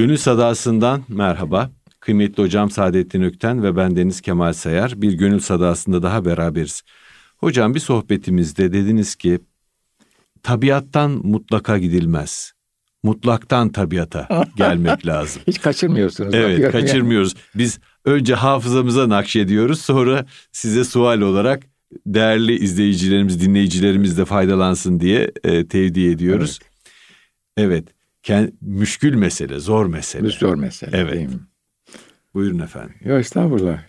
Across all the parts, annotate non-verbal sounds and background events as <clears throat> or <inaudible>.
Gönül Sadası'ndan merhaba. Kıymetli hocam Saadettin Ökten ve ben Deniz Kemal Sayar bir Gönül Sadası'nda daha beraberiz. Hocam bir sohbetimizde dediniz ki tabiattan mutlaka gidilmez. Mutlaktan tabiata <laughs> gelmek lazım. Hiç kaçırmıyorsunuz. Evet kaçırmıyoruz. Yani. Biz önce hafızamıza nakşediyoruz sonra size sual olarak değerli izleyicilerimiz, dinleyicilerimiz de faydalansın diye e, tevdi ediyoruz. Evet. evet. Kend, müşkül mesele, zor mesele. Zor mesele. Evet. Değil mi? Buyurun efendim. Yok estağfurullah.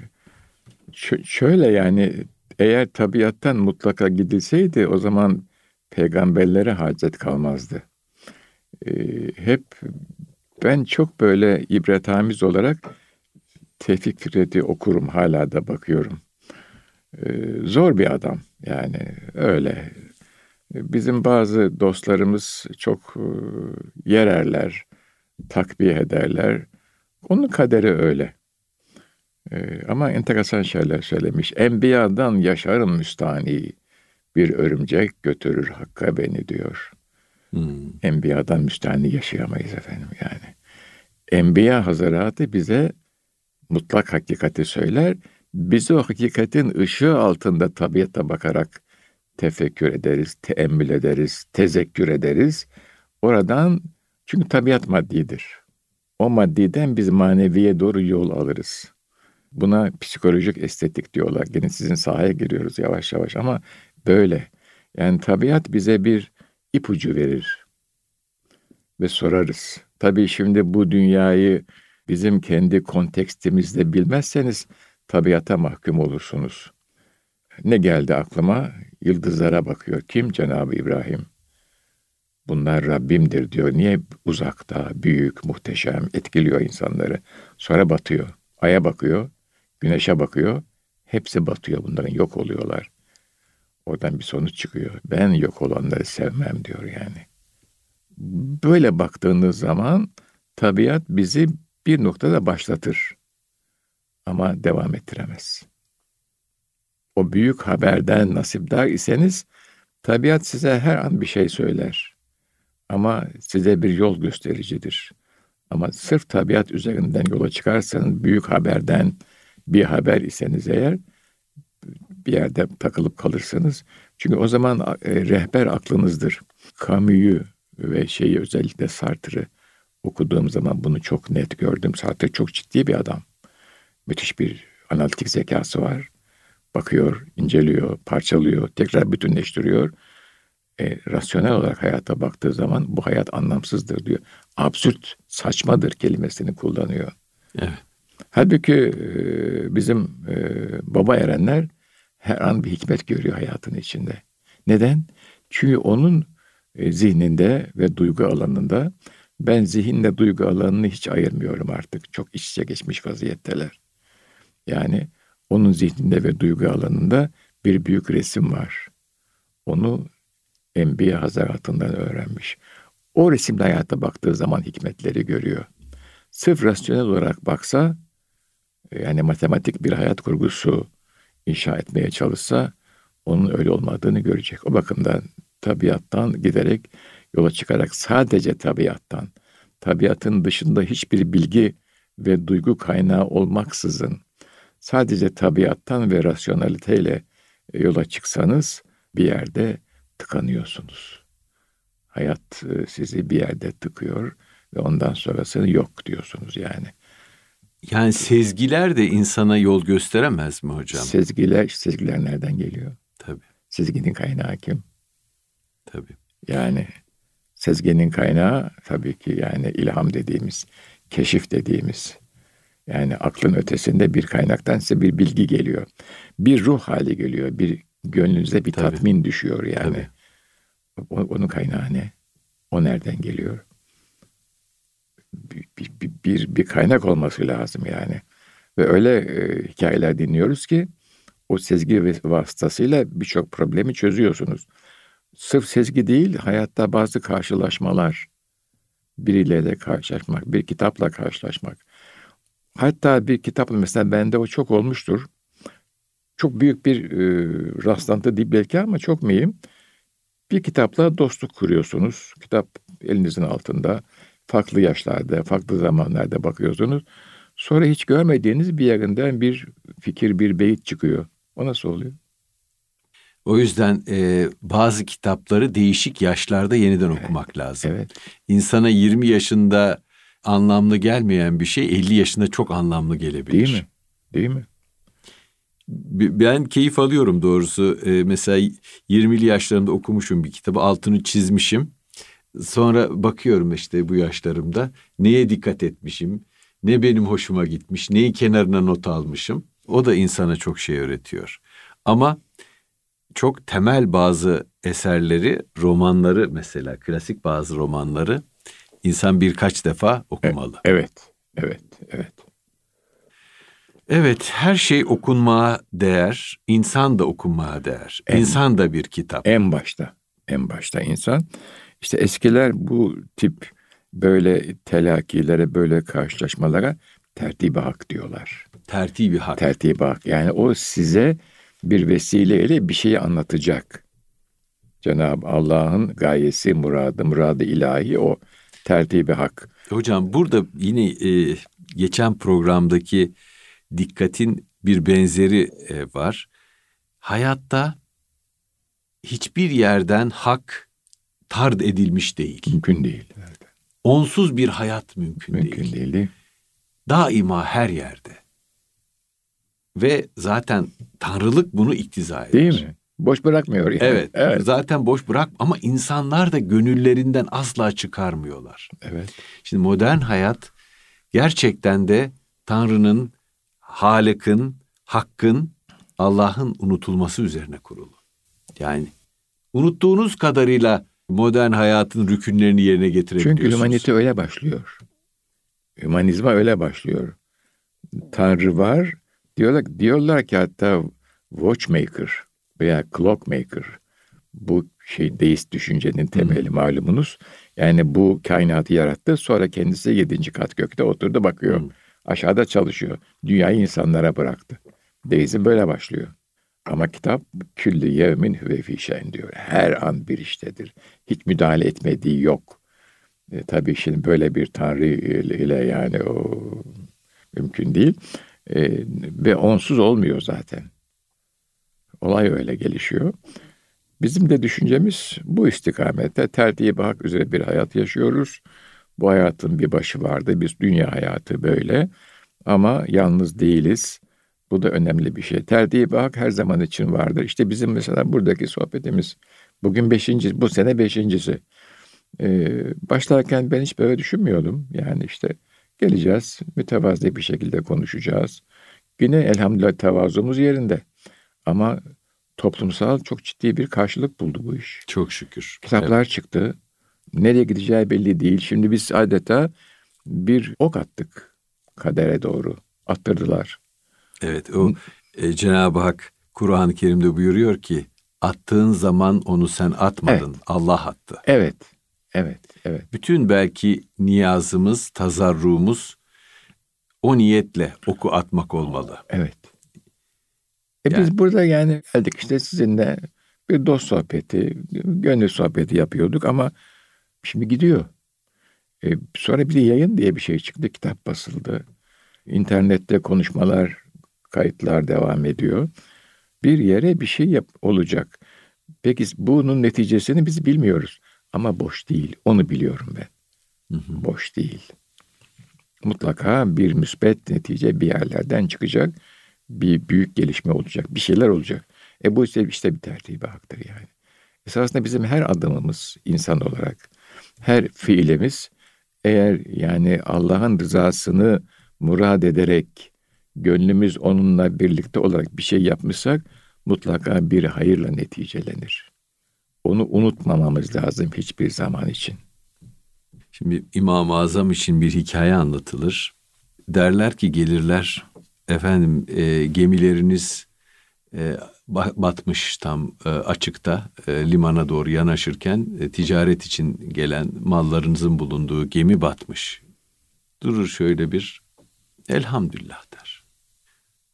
Ş- şöyle yani eğer tabiattan mutlaka gidilseydi o zaman peygamberlere hacet kalmazdı. Ee, hep ben çok böyle ibretamiz olarak Tevfik Fikret'i okurum hala da bakıyorum. Ee, zor bir adam yani öyle. Bizim bazı dostlarımız çok yererler, takviye ederler. Onun kaderi öyle. Ee, ama enteresan şeyler söylemiş. Enbiyadan yaşarım müstani. Bir örümcek götürür hakka beni diyor. Hmm. Enbiyadan müstani yaşayamayız efendim yani. Enbiya Hazretleri bize mutlak hakikati söyler. Biz o hakikatin ışığı altında tabiata bakarak tefekkür ederiz, teemmül ederiz, tezekkür ederiz. Oradan çünkü tabiat maddidir. O maddiden biz maneviye doğru yol alırız. Buna psikolojik estetik diyorlar. Gene sizin sahaya giriyoruz yavaş yavaş ama böyle. Yani tabiat bize bir ipucu verir ve sorarız. Tabii şimdi bu dünyayı bizim kendi kontekstimizde bilmezseniz tabiata mahkum olursunuz. Ne geldi aklıma? Yıldızlara bakıyor. Kim? Cenab-ı İbrahim. Bunlar Rabbimdir diyor. Niye uzakta, büyük, muhteşem, etkiliyor insanları. Sonra batıyor. Aya bakıyor, güneşe bakıyor. Hepsi batıyor bunların, yok oluyorlar. Oradan bir sonuç çıkıyor. Ben yok olanları sevmem diyor yani. Böyle baktığınız zaman tabiat bizi bir noktada başlatır. Ama devam ettiremez. O büyük haberden nasipdar iseniz tabiat size her an bir şey söyler. Ama size bir yol göstericidir. Ama sırf tabiat üzerinden yola çıkarsanız büyük haberden bir haber iseniz eğer bir yerde takılıp kalırsınız. Çünkü o zaman e, rehber aklınızdır. Camus'u ve şeyi özellikle Sartre'ı okuduğum zaman bunu çok net gördüm. Sartre çok ciddi bir adam. Müthiş bir analitik zekası var. Bakıyor, inceliyor, parçalıyor, tekrar bütünleştiriyor. E, rasyonel olarak hayata baktığı zaman bu hayat anlamsızdır diyor. Absürt, saçmadır kelimesini kullanıyor. Evet. Halbuki e, bizim e, baba erenler her an bir hikmet görüyor hayatın içinde. Neden? Çünkü onun e, zihninde ve duygu alanında ben zihinle duygu alanını hiç ayırmıyorum artık. Çok iç içe geçmiş vaziyetteler. Yani onun zihninde ve duygu alanında bir büyük resim var. Onu Enbiya Hazaratı'ndan öğrenmiş. O resimde hayata baktığı zaman hikmetleri görüyor. Sırf rasyonel olarak baksa, yani matematik bir hayat kurgusu inşa etmeye çalışsa, onun öyle olmadığını görecek. O bakımdan tabiattan giderek yola çıkarak sadece tabiattan, tabiatın dışında hiçbir bilgi ve duygu kaynağı olmaksızın sadece tabiattan ve rasyonaliteyle e, yola çıksanız bir yerde tıkanıyorsunuz. Hayat e, sizi bir yerde tıkıyor ve ondan sonrasını yok diyorsunuz yani. Yani sezgiler de insana yol gösteremez mi hocam? Sezgiler, sezgiler nereden geliyor? Tabii. Sezginin kaynağı kim? Tabii. Yani sezginin kaynağı tabii ki yani ilham dediğimiz, keşif dediğimiz, yani aklın ötesinde bir kaynaktan size bir bilgi geliyor. Bir ruh hali geliyor. Bir gönlünüze bir Tabii. tatmin düşüyor yani. O, onun kaynağı ne? O nereden geliyor? Bir, bir, bir, bir kaynak olması lazım yani. Ve öyle e, hikayeler dinliyoruz ki o sezgi vasıtasıyla birçok problemi çözüyorsunuz. Sırf sezgi değil, hayatta bazı karşılaşmalar, biriyle karşılaşmak, bir kitapla karşılaşmak, Hatta bir kitap mesela bende o çok olmuştur. Çok büyük bir e, rastlantı değil belki ama çok mühim. Bir kitapla dostluk kuruyorsunuz. Kitap elinizin altında. farklı yaşlarda, farklı zamanlarda bakıyorsunuz. Sonra hiç görmediğiniz bir yerinden bir fikir, bir beyit çıkıyor. O nasıl oluyor? O yüzden e, bazı kitapları değişik yaşlarda yeniden evet, okumak lazım. Evet. İnsana 20 yaşında anlamlı gelmeyen bir şey 50 yaşında çok anlamlı gelebilir. Değil mi? Değil mi? Ben keyif alıyorum doğrusu. Ee, mesela 20'li yaşlarında okumuşum bir kitabı, altını çizmişim. Sonra bakıyorum işte bu yaşlarımda neye dikkat etmişim, ne benim hoşuma gitmiş, neyi kenarına not almışım. O da insana çok şey öğretiyor. Ama çok temel bazı eserleri, romanları mesela klasik bazı romanları insan birkaç defa okumalı. Evet, evet, evet. Evet, her şey okunmaya değer, insan da okunmaya değer. En, insan da bir kitap. En başta, en başta insan. İşte eskiler bu tip böyle telakilere, böyle karşılaşmalara tertibi hak diyorlar. Tertibi hak. Tertibi hak. Yani o size bir vesileyle bir şeyi anlatacak. Cenab-ı Allah'ın gayesi, muradı, muradı ilahi o tertibi hak. Hocam burada yine e, geçen programdaki dikkatin bir benzeri e, var. Hayatta hiçbir yerden hak tard edilmiş değil. Mümkün değil. Onsuz bir hayat mümkün, mümkün değil. Mümkün değil. Daima her yerde. Ve zaten Tanrılık bunu iktiza eder. Değil mi? Boş bırakmıyor yani. Evet, evet. Zaten boş bırak ama insanlar da gönüllerinden asla çıkarmıyorlar. Evet. Şimdi modern hayat gerçekten de Tanrı'nın, Halık'ın, Hakk'ın, Allah'ın unutulması üzerine kurulu. Yani unuttuğunuz kadarıyla modern hayatın rükünlerini yerine getirebiliyorsunuz. Çünkü humanite öyle başlıyor. Hümanizma öyle başlıyor. Tanrı var. Diyorlar, diyorlar ki hatta watchmaker veya clockmaker bu şey deist düşüncenin temeli hmm. malumunuz. Yani bu kainatı yarattı sonra kendisi yedinci kat gökte oturdu bakıyor. Hmm. Aşağıda çalışıyor. Dünyayı insanlara bıraktı. Deizm böyle başlıyor. Ama kitap külli yevmin hüve fişen diyor. Her an bir iştedir. Hiç müdahale etmediği yok. E, tabii şimdi böyle bir tanrı ile yani o mümkün değil. E, ve onsuz olmuyor zaten. Olay öyle gelişiyor. Bizim de düşüncemiz bu istikamette tertibi hak üzere bir hayat yaşıyoruz. Bu hayatın bir başı vardı. Biz dünya hayatı böyle. Ama yalnız değiliz. Bu da önemli bir şey. Tertibi hak her zaman için vardır. İşte bizim mesela buradaki sohbetimiz bugün beşinci, bu sene beşincisi. Ee, başlarken ben hiç böyle düşünmüyordum. Yani işte geleceğiz, mütevazi bir şekilde konuşacağız. Yine elhamdülillah tevazumuz yerinde. Ama toplumsal çok ciddi bir karşılık buldu bu iş. Çok şükür. Kitaplar evet. çıktı. Nereye gideceği belli değil. Şimdi biz adeta bir ok attık kadere doğru. Attırdılar. Evet o e, Cenab-ı Hak Kur'an-ı Kerim'de buyuruyor ki attığın zaman onu sen atmadın. Evet. Allah attı. Evet. Evet. Evet. Bütün belki niyazımız, tazarruğumuz o niyetle oku atmak olmalı. Evet. E yani. biz burada yani geldik işte sizinle bir dost sohbeti, gönül sohbeti yapıyorduk ama şimdi gidiyor. E, sonra bir de yayın diye bir şey çıktı, kitap basıldı. İnternette konuşmalar, kayıtlar devam ediyor. Bir yere bir şey yap olacak. Peki bunun neticesini biz bilmiyoruz. Ama boş değil, onu biliyorum ben. Hı hı. Boş değil. Mutlaka bir müspet netice bir yerlerden çıkacak bir büyük gelişme olacak, bir şeyler olacak. E bu işte, işte bir tertibi haktır yani. Esasında bizim her adımımız insan olarak, her fiilimiz eğer yani Allah'ın rızasını murad ederek gönlümüz onunla birlikte olarak bir şey yapmışsak mutlaka bir hayırla neticelenir. Onu unutmamamız lazım hiçbir zaman için. Şimdi İmam-ı Azam için bir hikaye anlatılır. Derler ki gelirler efendim e, gemileriniz e, batmış tam e, açıkta e, limana doğru yanaşırken e, ticaret için gelen mallarınızın bulunduğu gemi batmış. Durur şöyle bir elhamdülillah der.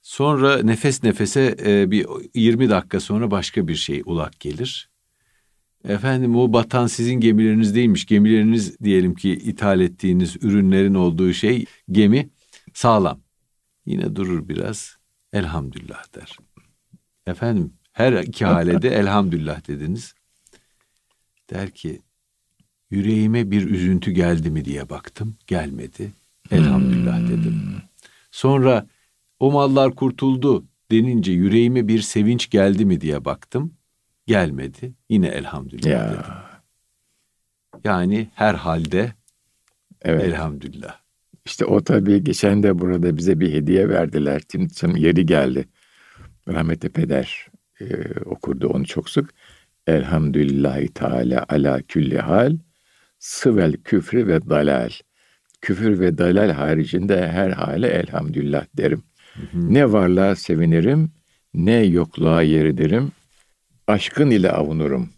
Sonra nefes nefese e, bir 20 dakika sonra başka bir şey ulak gelir. Efendim o batan sizin gemileriniz değilmiş. Gemileriniz diyelim ki ithal ettiğiniz ürünlerin olduğu şey gemi sağlam. Yine durur biraz. Elhamdülillah der. Efendim her iki halede <laughs> elhamdülillah dediniz. Der ki yüreğime bir üzüntü geldi mi diye baktım. Gelmedi. Elhamdülillah dedim. Sonra o mallar kurtuldu denince yüreğime bir sevinç geldi mi diye baktım. Gelmedi. Yine elhamdülillah Ya. dedim. Yani her halde Evet. elhamdülillah. İşte o tabii geçen de burada bize bir hediye verdiler. Timsam yeri geldi. Rahmetli peder e, okurdu onu çok sık. Elhamdülillahi Teala ala külli hal sıvel küfrü ve dalal. Küfür ve dalal haricinde her hale elhamdülillah derim. Ne varlığa sevinirim, ne yokluğa yeridirim. Aşkın ile avunurum.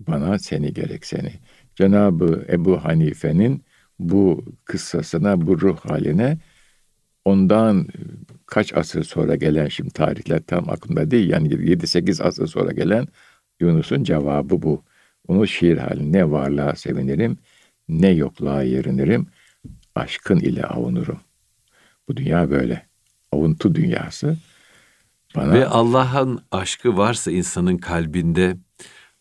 Bana seni gerek seni. Cenabı Ebu Hanife'nin bu kıssasına, bu ruh haline ondan kaç asır sonra gelen şimdi tarihler tam aklımda değil. Yani 7-8 asır sonra gelen Yunus'un cevabı bu. Onu şiir halinde ne varlığa sevinirim, ne yokluğa yerinirim, aşkın ile avunurum. Bu dünya böyle. Avuntu dünyası. Bana Ve Allah'ın aşkı varsa insanın kalbinde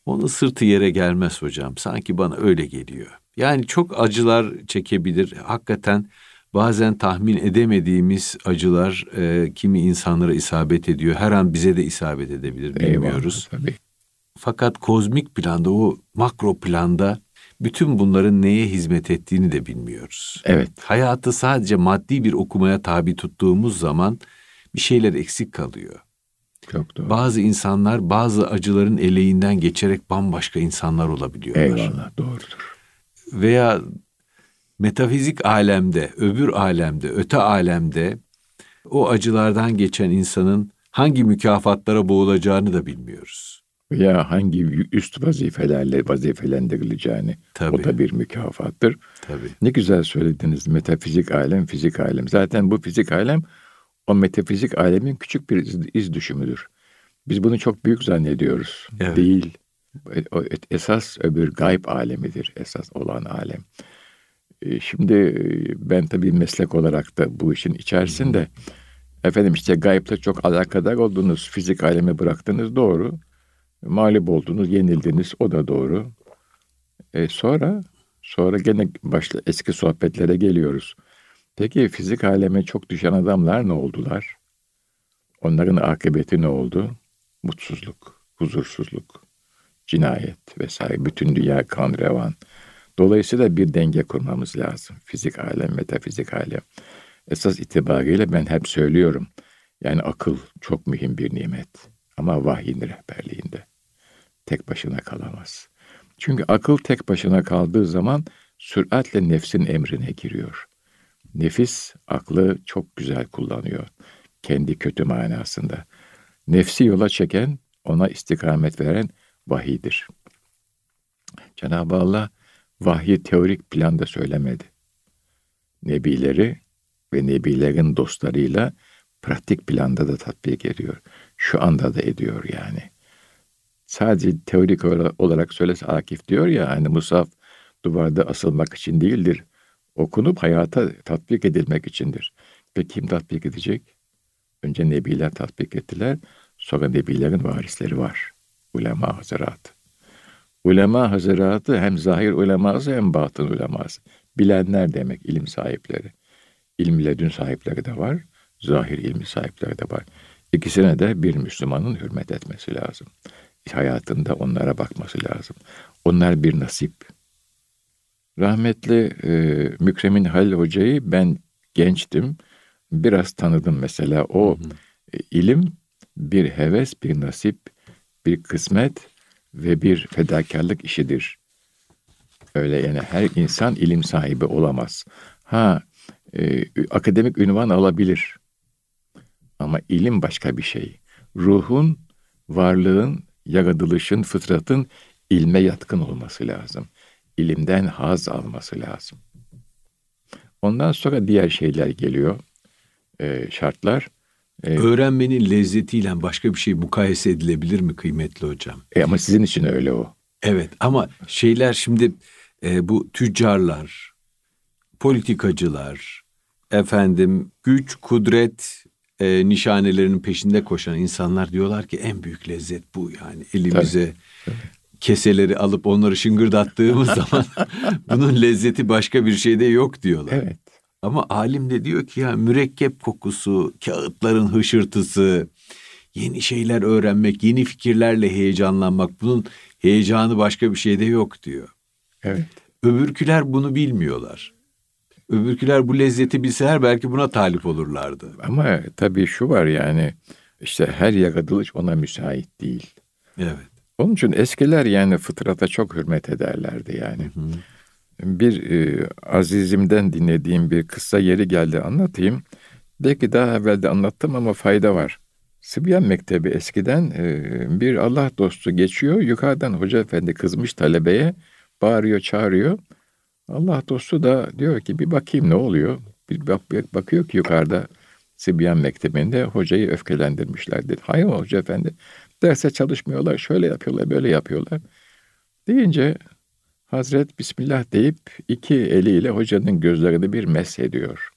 onun sırtı yere gelmez hocam. Sanki bana öyle geliyor. Yani çok acılar çekebilir. Hakikaten bazen tahmin edemediğimiz acılar e, kimi insanlara isabet ediyor. Her an bize de isabet edebilir bilmiyoruz. Eyvallah, tabii. Fakat kozmik planda o makro planda bütün bunların neye hizmet ettiğini de bilmiyoruz. Evet. Hayatı sadece maddi bir okumaya tabi tuttuğumuz zaman bir şeyler eksik kalıyor. Çok doğru. Bazı insanlar bazı acıların eleğinden geçerek bambaşka insanlar olabiliyorlar. Eyvallah doğrudur. Veya metafizik alemde, öbür alemde, öte alemde o acılardan geçen insanın hangi mükafatlara boğulacağını da bilmiyoruz. Veya hangi üst vazifelerle vazifelendirileceğini. Tabii. O da bir mükafattır. Tabii. Ne güzel söylediniz. Metafizik alem, fizik alem. Zaten bu fizik alem o metafizik alemin küçük bir iz, iz düşümüdür. Biz bunu çok büyük zannediyoruz. Evet. Değil. Esas öbür gayb alemidir. Esas olan alem. E, Şimdi e, ben tabii meslek olarak da bu işin içerisinde efendim işte gaybla çok alakadar oldunuz. Fizik alemi bıraktınız doğru. Mağlup oldunuz, yenildiniz o da doğru. E sonra sonra gene başla eski sohbetlere geliyoruz. Peki fizik aleme çok düşen adamlar ne oldular? Onların akıbeti ne oldu? Mutsuzluk, huzursuzluk, cinayet vesaire. Bütün dünya kan revan. Dolayısıyla bir denge kurmamız lazım. Fizik alem, metafizik alem. Esas itibariyle ben hep söylüyorum. Yani akıl çok mühim bir nimet. Ama vahyin rehberliğinde. Tek başına kalamaz. Çünkü akıl tek başına kaldığı zaman süratle nefsin emrine giriyor. Nefis aklı çok güzel kullanıyor. Kendi kötü manasında. Nefsi yola çeken, ona istikamet veren vahidir. Cenab-ı Allah vahyi teorik planda söylemedi. Nebileri ve nebilerin dostlarıyla pratik planda da tatbik ediyor. Şu anda da ediyor yani. Sadece teorik olarak söylese Akif diyor ya hani Musaf duvarda asılmak için değildir. Okunup hayata tatbik edilmek içindir. Peki kim tatbik edecek? Önce nebiler tatbik ettiler. Sonra nebilerin varisleri var. Ulema hazıratı. Ulema hazıratı hem zahir uleması hem batın uleması. Bilenler demek ilim sahipleri. İlm ledün sahipleri de var. Zahir ilmi sahipleri de var. İkisine de bir Müslümanın hürmet etmesi lazım. Hayatında onlara bakması lazım. Onlar bir nasip. Rahmetli e, Mükremin Halil Hoca'yı ben gençtim. Biraz tanıdım mesela. O e, ilim bir heves, bir nasip, bir kısmet ve bir fedakarlık işidir. Öyle yani her insan ilim sahibi olamaz. Ha e, akademik ünvan alabilir. Ama ilim başka bir şey. Ruhun, varlığın, yaratılışın, fıtratın ilme yatkın olması lazım. İlimden haz alması lazım. Ondan sonra diğer şeyler geliyor. e, şartlar. E, Öğrenmenin lezzetiyle başka bir şey mukayese edilebilir mi kıymetli hocam? e, ama sizin için öyle o. Evet ama şeyler şimdi e, bu tüccarlar, politikacılar, efendim güç, kudret e, nişanelerinin peşinde koşan insanlar diyorlar ki en büyük lezzet bu yani elimize Tabii. keseleri alıp onları şıngırdattığımız <laughs> zaman bunun lezzeti başka bir şeyde yok diyorlar. Evet. Ama alim de diyor ki ya mürekkep kokusu, kağıtların hışırtısı, yeni şeyler öğrenmek, yeni fikirlerle heyecanlanmak bunun heyecanı başka bir şeyde yok diyor. Evet. Öbürküler bunu bilmiyorlar. Öbürküler bu lezzeti bilseler belki buna talip olurlardı. Ama tabii şu var yani işte her yaratılış ona müsait değil. Evet. Onun için eskiler yani fıtrata çok hürmet ederlerdi yani. Hı hı. Bir e, azizimden dinlediğim bir kıssa yeri geldi anlatayım. Belki daha evvel de anlattım ama fayda var. Sıbyan Mektebi eskiden e, bir Allah dostu geçiyor. Yukarıdan hoca efendi kızmış talebeye bağırıyor çağırıyor. Allah dostu da diyor ki bir bakayım ne oluyor. Bir bak, bakıyor ki yukarıda Sibyan Mektebi'nde hocayı öfkelendirmişler dedi. Hayır hoca efendi derse çalışmıyorlar şöyle yapıyorlar böyle yapıyorlar. Deyince Hazret Bismillah deyip iki eliyle hocanın gözlerini bir mesh ediyor.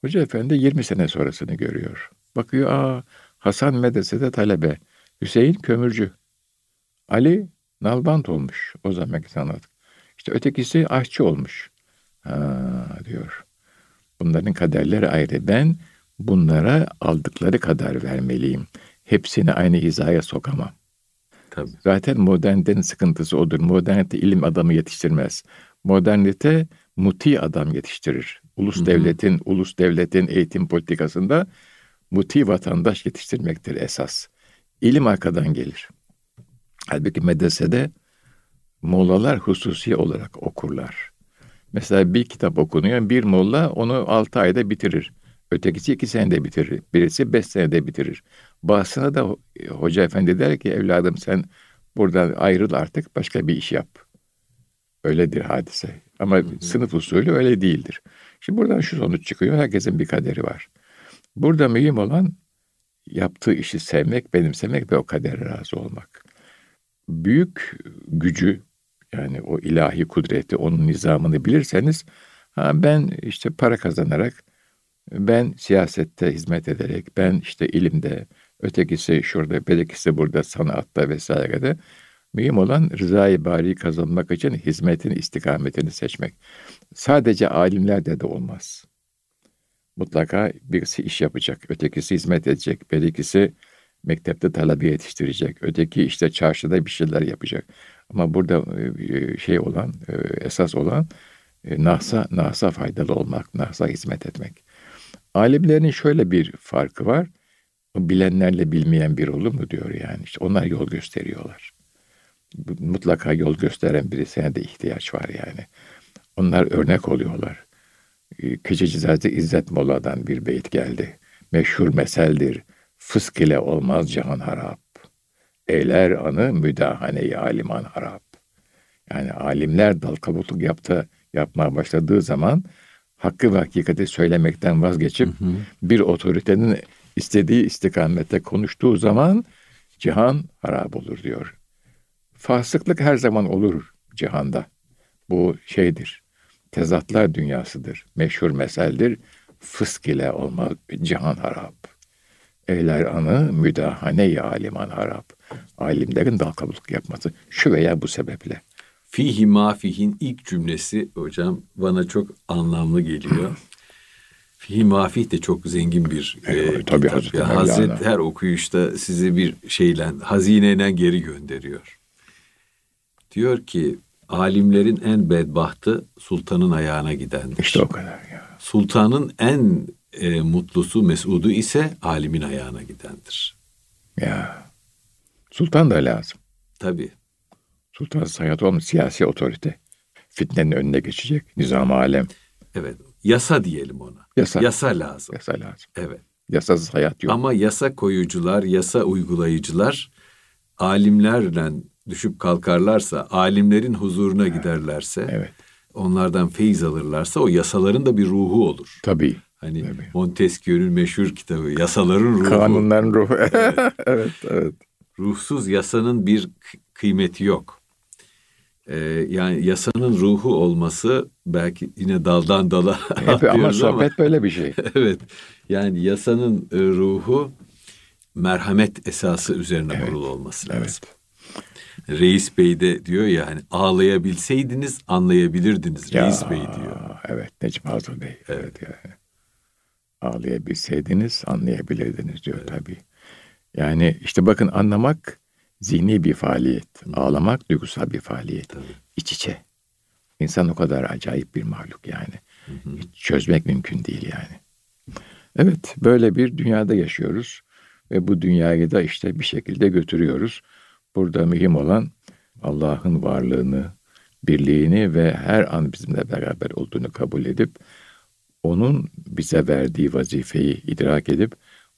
Hoca efendi 20 sene sonrasını görüyor. Bakıyor aa Hasan medresede talebe. Hüseyin kömürcü. Ali nalbant olmuş o zamanki sanat. İşte ötekisi aşçı olmuş. Ha, diyor. Bunların kaderleri ayrı. Ben bunlara aldıkları kadar vermeliyim. Hepsini aynı hizaya sokamam. Tabii. Zaten modernitenin sıkıntısı odur. Modernite ilim adamı yetiştirmez. Modernite muti adam yetiştirir. Ulus Hı-hı. devletin, ulus devletin eğitim politikasında muti vatandaş yetiştirmektir esas. İlim arkadan gelir. Halbuki medresede mollalar hususi olarak okurlar. Mesela bir kitap okunuyor, bir molla onu altı ayda bitirir. Ötekisi iki senede bitirir. Birisi beş senede bitirir. Bazısına da hoca efendi der ki evladım sen buradan ayrıl artık başka bir iş yap. Öyledir hadise. Ama hı hı. sınıf usulü öyle değildir. Şimdi buradan şu sonuç çıkıyor. Herkesin bir kaderi var. Burada mühim olan yaptığı işi sevmek, benimsemek ve o kadere razı olmak. Büyük gücü yani o ilahi kudreti, onun nizamını bilirseniz ha ben işte para kazanarak, ben siyasette hizmet ederek, ben işte ilimde, ötekisi şurada, belekisi burada, sanatta vesairede mühim olan rızayı bari kazanmak için hizmetin istikametini seçmek. Sadece alimlerde de olmaz. Mutlaka birisi iş yapacak, ötekisi hizmet edecek, belekisi mektepte talebe yetiştirecek, öteki işte çarşıda bir şeyler yapacak. Ama burada e, şey olan, e, esas olan e, nahsa, nahsa faydalı olmak, nahsa hizmet etmek. Alimlerin şöyle bir farkı var. Bilenlerle bilmeyen bir olur mu diyor yani. İşte onlar yol gösteriyorlar. Mutlaka yol gösteren birisine de ihtiyaç var yani. Onlar örnek oluyorlar. Keçecizade İzzet Mola'dan bir beyt geldi. Meşhur meseldir. Fısk ile olmaz cihan harap. Eyler anı müdahane-i aliman harap. Yani alimler dal kabukluk yaptı, yapmaya başladığı zaman hakkı ve hakikati söylemekten vazgeçip hı hı. bir otoritenin istediği istikamette konuştuğu zaman cihan harap olur diyor. Fasıklık her zaman olur cihanda. Bu şeydir. Tezatlar dünyasıdır. Meşhur meseldir. Fısk ile olmaz cihan harap. Eyler anı müdahane-i aliman harap alimlerin dal kabulluk yapması şu veya bu sebeple. Fihi mafihin ilk cümlesi hocam bana çok anlamlı geliyor. <clears throat> Fihi mafih de çok zengin bir evet, e, tabii kitap. Hazreti, ya. Hazret her okuyuşta sizi bir şeyle, hazineyle geri gönderiyor. Diyor ki alimlerin en bedbahtı sultanın ayağına gidendir. İşte o kadar ya. Sultanın en e, mutlusu, mesudu ise alimin ayağına gidendir. Ya. Sultan da lazım. Tabii. Sultan hayat olmuş siyasi otorite. Fitnenin önüne geçecek. Nizam alem. Evet. Yasa diyelim ona. Yasa. Yasa lazım. Yasa lazım. Evet. Yasasız hayat yok. Ama yasa koyucular, yasa uygulayıcılar alimlerle düşüp kalkarlarsa, alimlerin huzuruna evet. giderlerse, evet. onlardan feyiz alırlarsa o yasaların da bir ruhu olur. Tabii. Hani Tabii. Montesquieu'nun meşhur kitabı Yasaların Ruhu. Kanunların Ruhu. <laughs> evet, evet. evet ruhsuz yasanın bir kıymeti yok. E, yani yasanın ruhu olması belki yine daldan dala <laughs> Hep, ama sohbet ama, böyle bir şey. <laughs> evet. Yani yasanın e, ruhu merhamet esası üzerine evet. kurulu olması lazım. Evet. Reis Bey de diyor ya hani ağlayabilseydiniz anlayabilirdiniz ya, Reis Bey diyor. Evet Necip Fazıl Bey. Evet. evet yani. Ağlayabilseydiniz anlayabilirdiniz diyor evet. tabii. Yani işte bakın anlamak zihni bir faaliyet. Hı. Ağlamak duygusal bir faaliyet. Tabii. İç içe. İnsan o kadar acayip bir mahluk yani. Hı hı. Hiç çözmek mümkün değil yani. Evet böyle bir dünyada yaşıyoruz. Ve bu dünyayı da işte bir şekilde götürüyoruz. Burada mühim olan Allah'ın varlığını, birliğini ve her an bizimle beraber olduğunu kabul edip onun bize verdiği vazifeyi idrak edip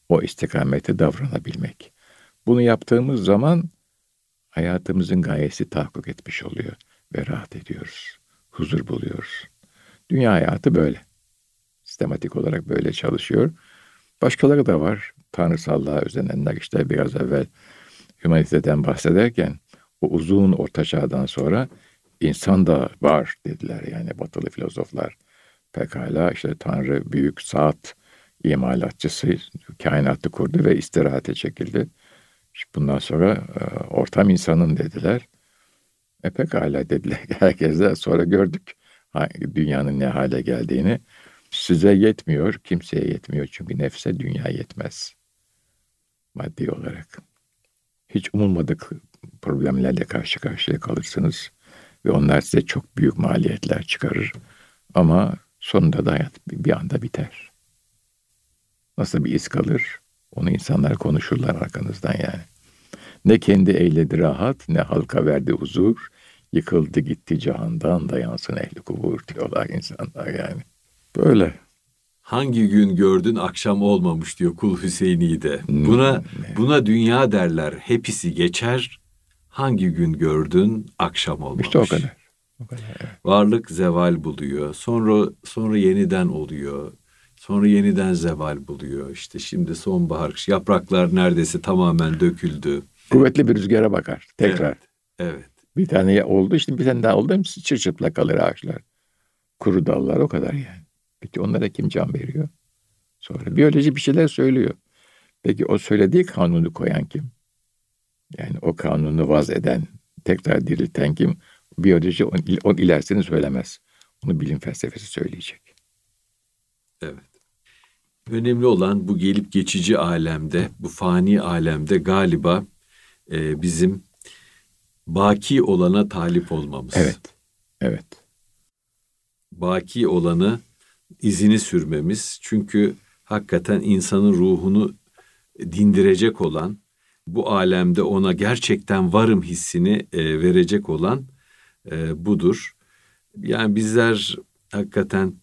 o istikamete davranabilmek. Bunu yaptığımız zaman hayatımızın gayesi tahakkuk etmiş oluyor ve rahat ediyoruz. Huzur buluyoruz. Dünya hayatı böyle. Sistematik olarak böyle çalışıyor. Başkaları da var. Tanrısallığa özenenler işte biraz evvel humaniteden bahsederken o uzun orta çağdan sonra insan da var dediler yani batılı filozoflar. Pekala işte Tanrı büyük saat imalatçısı kainatı kurdu ve istirahate çekildi. Bundan sonra e, ortam insanın dediler. E pekala dediler <laughs> herkes sonra gördük dünyanın ne hale geldiğini. Size yetmiyor, kimseye yetmiyor çünkü nefse dünya yetmez maddi olarak. Hiç umulmadık problemlerle karşı karşıya kalırsınız ve onlar size çok büyük maliyetler çıkarır. Ama sonunda da hayat bir anda biter. Nasıl bir iz kalır? Onu insanlar konuşurlar arkanızdan yani. Ne kendi eyledi rahat, ne halka verdi huzur. Yıkıldı gitti cihandan dayansın ehli kubur diyorlar insanlar yani. Böyle hangi gün gördün akşam olmamış diyor Kul Hüseyin'i de. Hmm, buna buna dünya derler. Hepsi geçer. Hangi gün gördün akşam olmamış. İşte o kadar. O kadar evet. Varlık zeval buluyor. Sonra sonra yeniden oluyor. Sonra yeniden zeval buluyor. İşte şimdi sonbahar yapraklar neredeyse tamamen döküldü. Kuvvetli bir rüzgara bakar tekrar. Evet. evet. Bir tane oldu işte bir tane daha oldu. Hepsi çırçıplak kalır ağaçlar. Kuru dallar o kadar yani. Peki onlara kim can veriyor? Sonra biyoloji bir şeyler söylüyor. Peki o söylediği kanunu koyan kim? Yani o kanunu vaz eden, tekrar dirilten kim? Biyoloji on, on ilerisini söylemez. Onu bilim felsefesi söyleyecek. Evet. Önemli olan bu gelip geçici alemde, bu fani alemde galiba e, bizim baki olana talip olmamız. Evet. Evet. Baki olanı izini sürmemiz. Çünkü hakikaten insanın ruhunu dindirecek olan, bu alemde ona gerçekten varım hissini e, verecek olan e, budur. Yani bizler hakikaten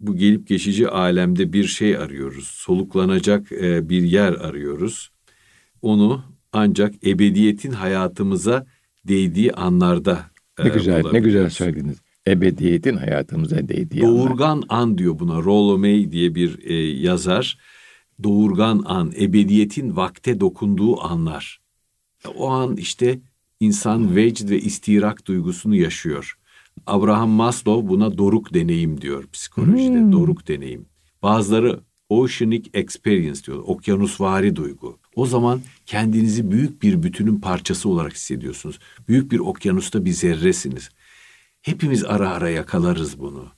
bu gelip geçici alemde bir şey arıyoruz. Soluklanacak e, bir yer arıyoruz. Onu ancak ebediyetin hayatımıza değdiği anlarda e, ne güzel ne güzel söylediniz ebediyetin hayatımıza değdiği Doğurgan anlar. an diyor buna. Rollo May diye bir e, yazar. Doğurgan an, ebediyetin vakte dokunduğu anlar. O an işte insan vecd ve istirak duygusunu yaşıyor. Abraham Maslow buna doruk deneyim diyor psikolojide. Hmm. Doruk deneyim. Bazıları oceanic experience diyor. Okyanusvari duygu. O zaman kendinizi büyük bir bütünün parçası olarak hissediyorsunuz. Büyük bir okyanusta bir zerresiniz. Hepimiz ara ara yakalarız bunu.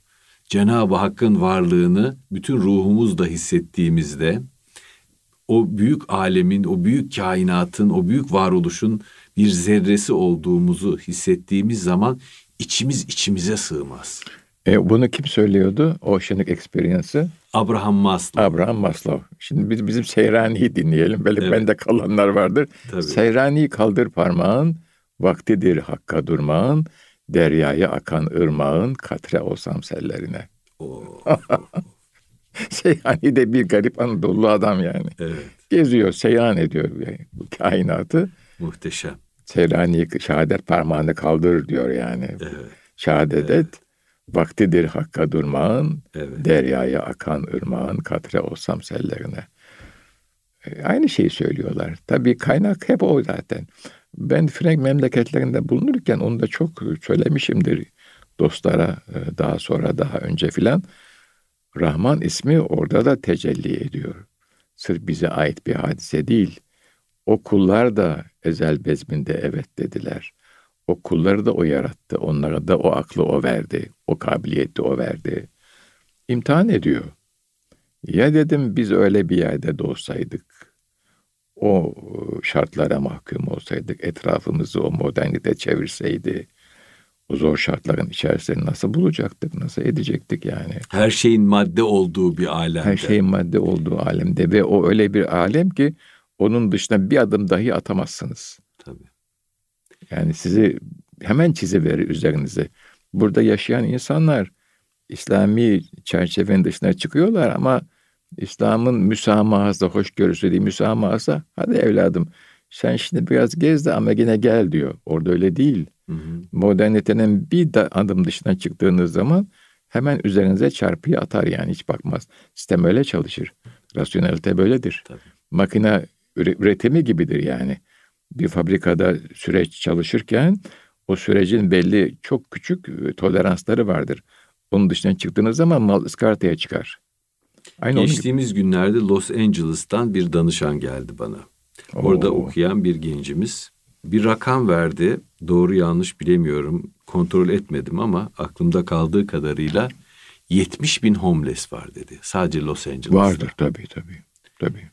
Cenab-ı Hakk'ın varlığını bütün ruhumuzda hissettiğimizde o büyük alemin, o büyük kainatın, o büyük varoluşun bir zerresi olduğumuzu hissettiğimiz zaman içimiz içimize sığmaz. E, bunu kim söylüyordu? Oceanic Experience'ı? Abraham Maslow. Abraham Maslow. Şimdi biz bizim Seyrani'yi dinleyelim. Belki evet. bende kalanlar vardır. Tabii. Seyrani'yi kaldır parmağın, vaktidir hakka durmağın, deryaya akan ırmağın katre olsam sellerine. <laughs> Seyhani de bir garip Anadolu adam yani. Evet. Geziyor, seyhan ediyor yani, bu kainatı. Muhteşem. Seyrani şehadet parmağını kaldır diyor yani. Evet. Şehadet evet. et. Vaktidir hakka durmağın, evet. deryaya akan ırmağın katre olsam sellerine. E, aynı şeyi söylüyorlar. Tabii kaynak hep o zaten. Ben Frank memleketlerinde bulunurken onu da çok söylemişimdir dostlara e, daha sonra daha önce filan. Rahman ismi orada da tecelli ediyor. Sırf bize ait bir hadise değil. O kullar da ezel bezminde evet dediler. O kulları da o yarattı. Onlara da o aklı o verdi. O kabiliyeti o verdi. İmtihan ediyor. Ya dedim biz öyle bir yerde doğsaydık, o şartlara mahkum olsaydık, etrafımızı o modernite çevirseydi, o zor şartların içerisinde nasıl bulacaktık, nasıl edecektik yani? Her şeyin madde olduğu bir alemde. Her şeyin madde olduğu alemde ve o öyle bir alem ki onun dışına bir adım dahi atamazsınız. Tabii. Yani sizi hemen çiziverir üzerinize. Burada yaşayan insanlar İslami çerçevenin dışına çıkıyorlar ama İslam'ın müsamahası, hoşgörüsü değil müsamahası. Hadi evladım sen şimdi biraz gez de ama yine gel diyor. Orada öyle değil. Hı hı. Modernitenin bir da adım dışına çıktığınız zaman hemen üzerinize çarpıyı atar yani hiç bakmaz. Sistem öyle çalışır. Rasyonelite böyledir. Tabii. Makine üretimi gibidir yani. Bir fabrikada süreç çalışırken o sürecin belli çok küçük e, toleransları vardır. Onun dışına çıktığınız zaman mal ıskartaya çıkar. Aynı Geçtiğimiz günlerde Los Angeles'tan bir danışan geldi bana. Oo. Orada okuyan bir gencimiz bir rakam verdi. Doğru yanlış bilemiyorum. Kontrol etmedim ama aklımda kaldığı kadarıyla 70 bin homeless var dedi. Sadece Los Angeles'ta. Vardır tabii tabii. Tabii.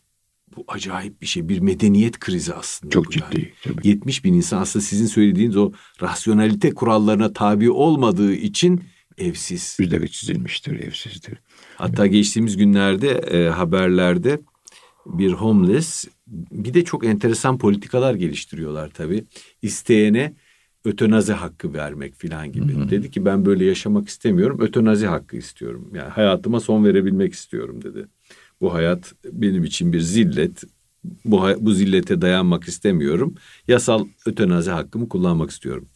Bu acayip bir şey. Bir medeniyet krizi aslında. Çok ciddi. Yani. Tabii. 70 bin insan aslında sizin söylediğiniz o rasyonalite kurallarına tabi olmadığı için evsiz. Üzeri çizilmiştir, evsizdir. Hatta geçtiğimiz günlerde e, haberlerde bir homeless bir de çok enteresan politikalar geliştiriyorlar tabii. İsteyene ötenazi hakkı vermek filan gibi. Hı hı. Dedi ki ben böyle yaşamak istemiyorum. Ötenazi hakkı istiyorum. Yani hayatıma son verebilmek istiyorum dedi. Bu hayat benim için bir zillet. Bu, bu zillete dayanmak istemiyorum. Yasal ötenazi hakkımı kullanmak istiyorum.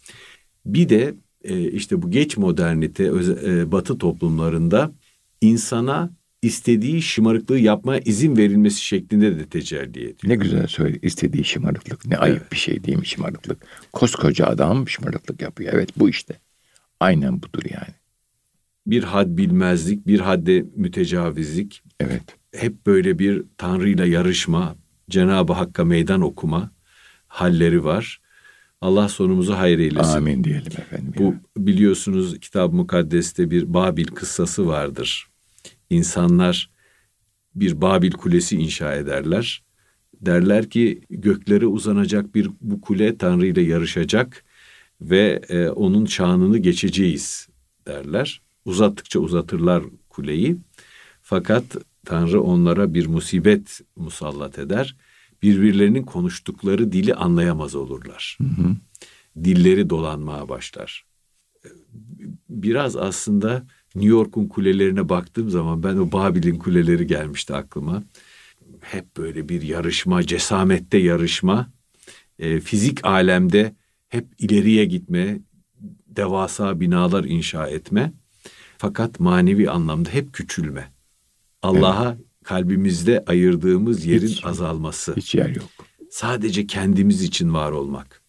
Bir de e, işte bu geç modernite e, batı toplumlarında insana istediği şımarıklığı yapmaya izin verilmesi şeklinde de tecelli ediyor. Ne güzel söyle istediği şımarıklık. Ne evet. ayıp bir şey değil mi şımarıklık? Koskoca adam şımarıklık yapıyor. Evet bu işte. Aynen budur yani. Bir had bilmezlik, bir hadde mütecavizlik. Evet. Hep böyle bir Tanrı'yla yarışma, Cenab-ı Hakk'a meydan okuma halleri var. Allah sonumuzu hayır eylesin. Amin diyelim efendim. Bu biliyorsunuz Kitab-ı Mukaddes'te bir Babil kıssası vardır. İnsanlar bir Babil kulesi inşa ederler. Derler ki göklere uzanacak bir bu kule Tanrı ile yarışacak ve e, onun şanını geçeceğiz derler. Uzattıkça uzatırlar kuleyi. Fakat Tanrı onlara bir musibet musallat eder birbirlerinin konuştukları dili anlayamaz olurlar. Hı hı. Dilleri dolanmaya başlar. Biraz aslında New York'un kulelerine baktığım zaman ben o Babil'in kuleleri gelmişti aklıma. Hep böyle bir yarışma, cesamette yarışma, e, fizik alemde hep ileriye gitme, devasa binalar inşa etme. Fakat manevi anlamda hep küçülme. Allah'a evet kalbimizde ayırdığımız yerin hiç, azalması. Hiç yer yok. Sadece kendimiz için var olmak.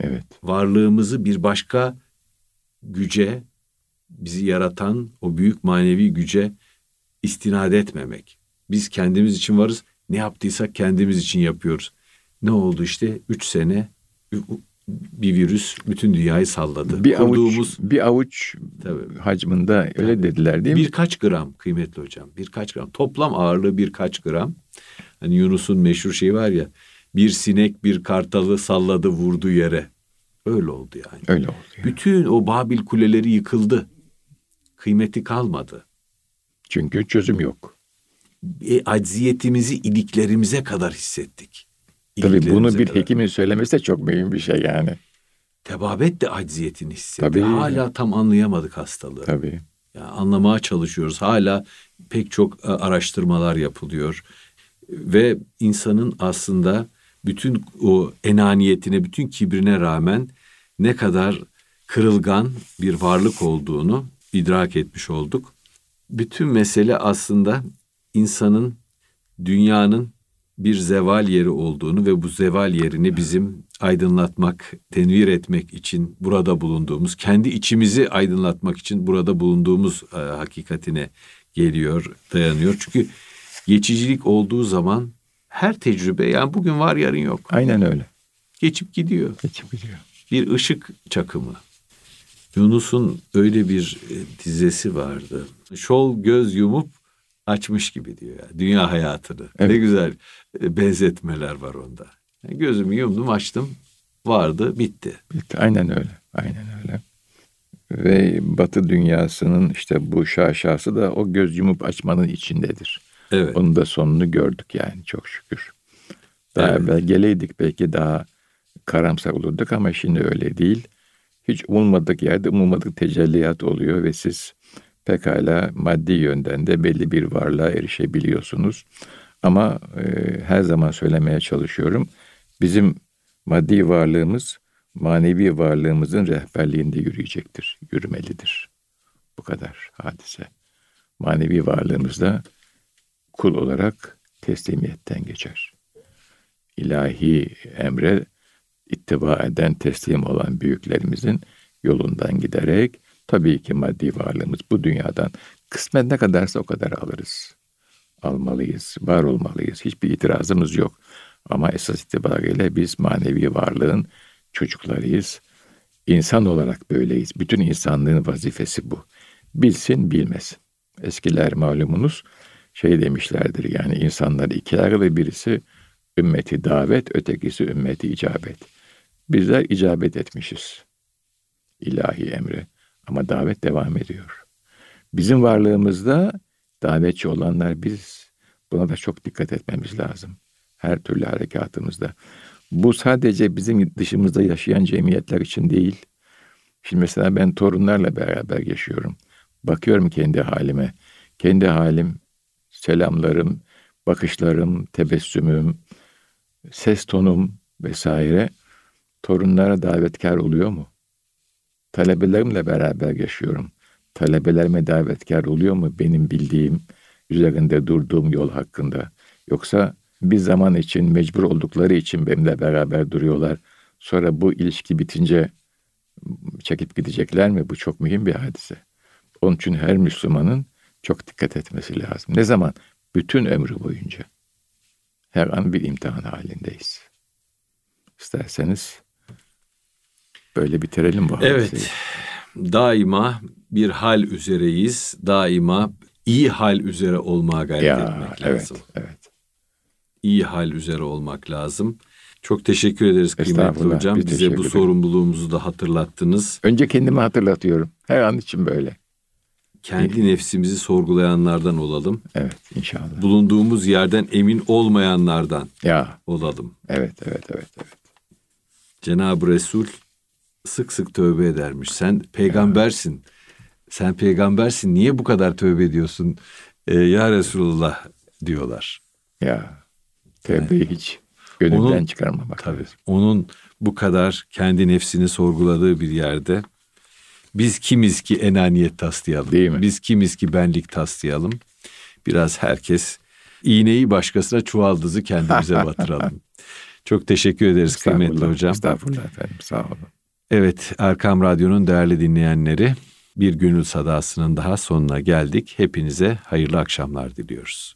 Evet. Varlığımızı bir başka güce, bizi yaratan o büyük manevi güce istinad etmemek. Biz kendimiz için varız. Ne yaptıysak kendimiz için yapıyoruz. Ne oldu işte? Üç sene bir virüs bütün dünyayı salladı. Bir Kurduğumuz, avuç, bir avuç tabii, hacmında öyle dediler değil mi? Birkaç gram kıymetli hocam. Birkaç gram. Toplam ağırlığı birkaç gram. Hani Yunus'un meşhur şeyi var ya. Bir sinek bir kartalı salladı vurdu yere. Öyle oldu yani. Öyle oldu. Yani. Bütün o Babil kuleleri yıkıldı. Kıymeti kalmadı. Çünkü çözüm yok. E, acziyetimizi iliklerimize kadar hissettik. Tabii bunu bir kadar. hekimin söylemesi de çok mühim bir şey yani. Tebabet de acziyetini hissediyor. Tabii. Hala tam anlayamadık hastalığı. Tabii. Yani anlamaya çalışıyoruz. Hala pek çok e, araştırmalar yapılıyor. Ve insanın aslında bütün o enaniyetine, bütün kibrine rağmen ne kadar kırılgan bir varlık olduğunu idrak etmiş olduk. Bütün mesele aslında insanın, dünyanın bir zeval yeri olduğunu ve bu zeval yerini bizim aydınlatmak, tenvir etmek için burada bulunduğumuz, kendi içimizi aydınlatmak için burada bulunduğumuz e, hakikatine geliyor, dayanıyor. Çünkü geçicilik olduğu zaman her tecrübe yani bugün var yarın yok. Aynen öyle. Geçip gidiyor. Geçip gidiyor. Bir ışık çakımı. Yunus'un öyle bir e, dizesi vardı. Şol göz yumup açmış gibi diyor. Yani. Dünya hayatını. Evet. Ne güzel e, benzetmeler var onda. Yani gözümü yumdum açtım vardı bitti. Bitti aynen öyle. Aynen öyle. Ve Batı dünyasının işte bu şaşası da o göz yumup açmanın içindedir. Evet. Onun da sonunu gördük yani çok şükür. Daha evet. evvel geleydik belki daha karamsar olurduk ama şimdi öyle değil. Hiç umulmadık yerde umulmadık tecelliyat oluyor ve siz pekala maddi yönden de belli bir varlığa erişebiliyorsunuz. Ama e, her zaman söylemeye çalışıyorum. Bizim maddi varlığımız manevi varlığımızın rehberliğinde yürüyecektir, yürümelidir. Bu kadar hadise. Manevi varlığımızda kul olarak teslimiyetten geçer. İlahi emre ittiba eden, teslim olan büyüklerimizin yolundan giderek tabii ki maddi varlığımız bu dünyadan kısmet ne kadarsa o kadar alırız. Almalıyız, var olmalıyız. Hiçbir itirazımız yok. Ama esas itibariyle biz manevi varlığın çocuklarıyız. İnsan olarak böyleyiz. Bütün insanlığın vazifesi bu. Bilsin, bilmesin. Eskiler malumunuz şey demişlerdir yani insanlar iki ayrılı birisi ümmeti davet, ötekisi ümmeti icabet. Bizler icabet etmişiz ilahi emre ama davet devam ediyor. Bizim varlığımızda davetçi olanlar biz. Buna da çok dikkat etmemiz lazım. Her türlü harekatımızda. Bu sadece bizim dışımızda yaşayan cemiyetler için değil. Şimdi mesela ben torunlarla beraber yaşıyorum. Bakıyorum kendi halime. Kendi halim, selamlarım, bakışlarım, tebessümüm, ses tonum vesaire torunlara davetkar oluyor mu? Talebelerimle beraber yaşıyorum. Talebelerime davetkar oluyor mu benim bildiğim, üzerinde durduğum yol hakkında? Yoksa bir zaman için mecbur oldukları için benimle beraber duruyorlar. Sonra bu ilişki bitince çekip gidecekler mi? Bu çok mühim bir hadise. Onun için her Müslümanın çok dikkat etmesi lazım. Ne zaman? Bütün ömrü boyunca. Her an bir imtihan halindeyiz. İsterseniz böyle bitirelim bu Evet. Hadiseyi. Daima bir hal üzereyiz. Daima iyi hal üzere olmaya gayret ya, etmek lazım. Evet, evet. İyi hal üzere olmak lazım. Çok teşekkür ederiz kıymetli hocam. Bize bu sorumluluğumuzu da hatırlattınız. Önce kendimi hatırlatıyorum. Her an için böyle kendi nefsimizi sorgulayanlardan olalım. Evet inşallah. Bulunduğumuz yerden emin olmayanlardan ya. olalım. Evet evet evet evet. Cenab-ı Resul sık sık tövbe edermiş. Sen peygambersin. Sen peygambersin. Niye bu kadar tövbe ediyorsun? Ee, ya Resulullah diyorlar. Ya tövbeyi yani, hiç gönülden onun, çıkarmamak. Tabii. Lazım. Onun bu kadar kendi nefsini sorguladığı bir yerde biz kimiz ki enaniyet taslayalım? Değil mi? Biz kimiz ki benlik taslayalım? Biraz herkes iğneyi başkasına çuvaldızı kendimize batıralım. <laughs> Çok teşekkür ederiz kıymetli hocam. Estağfurullah efendim sağ olun. Evet Erkam Radyo'nun değerli dinleyenleri bir gönül sadasının daha sonuna geldik. Hepinize hayırlı akşamlar diliyoruz.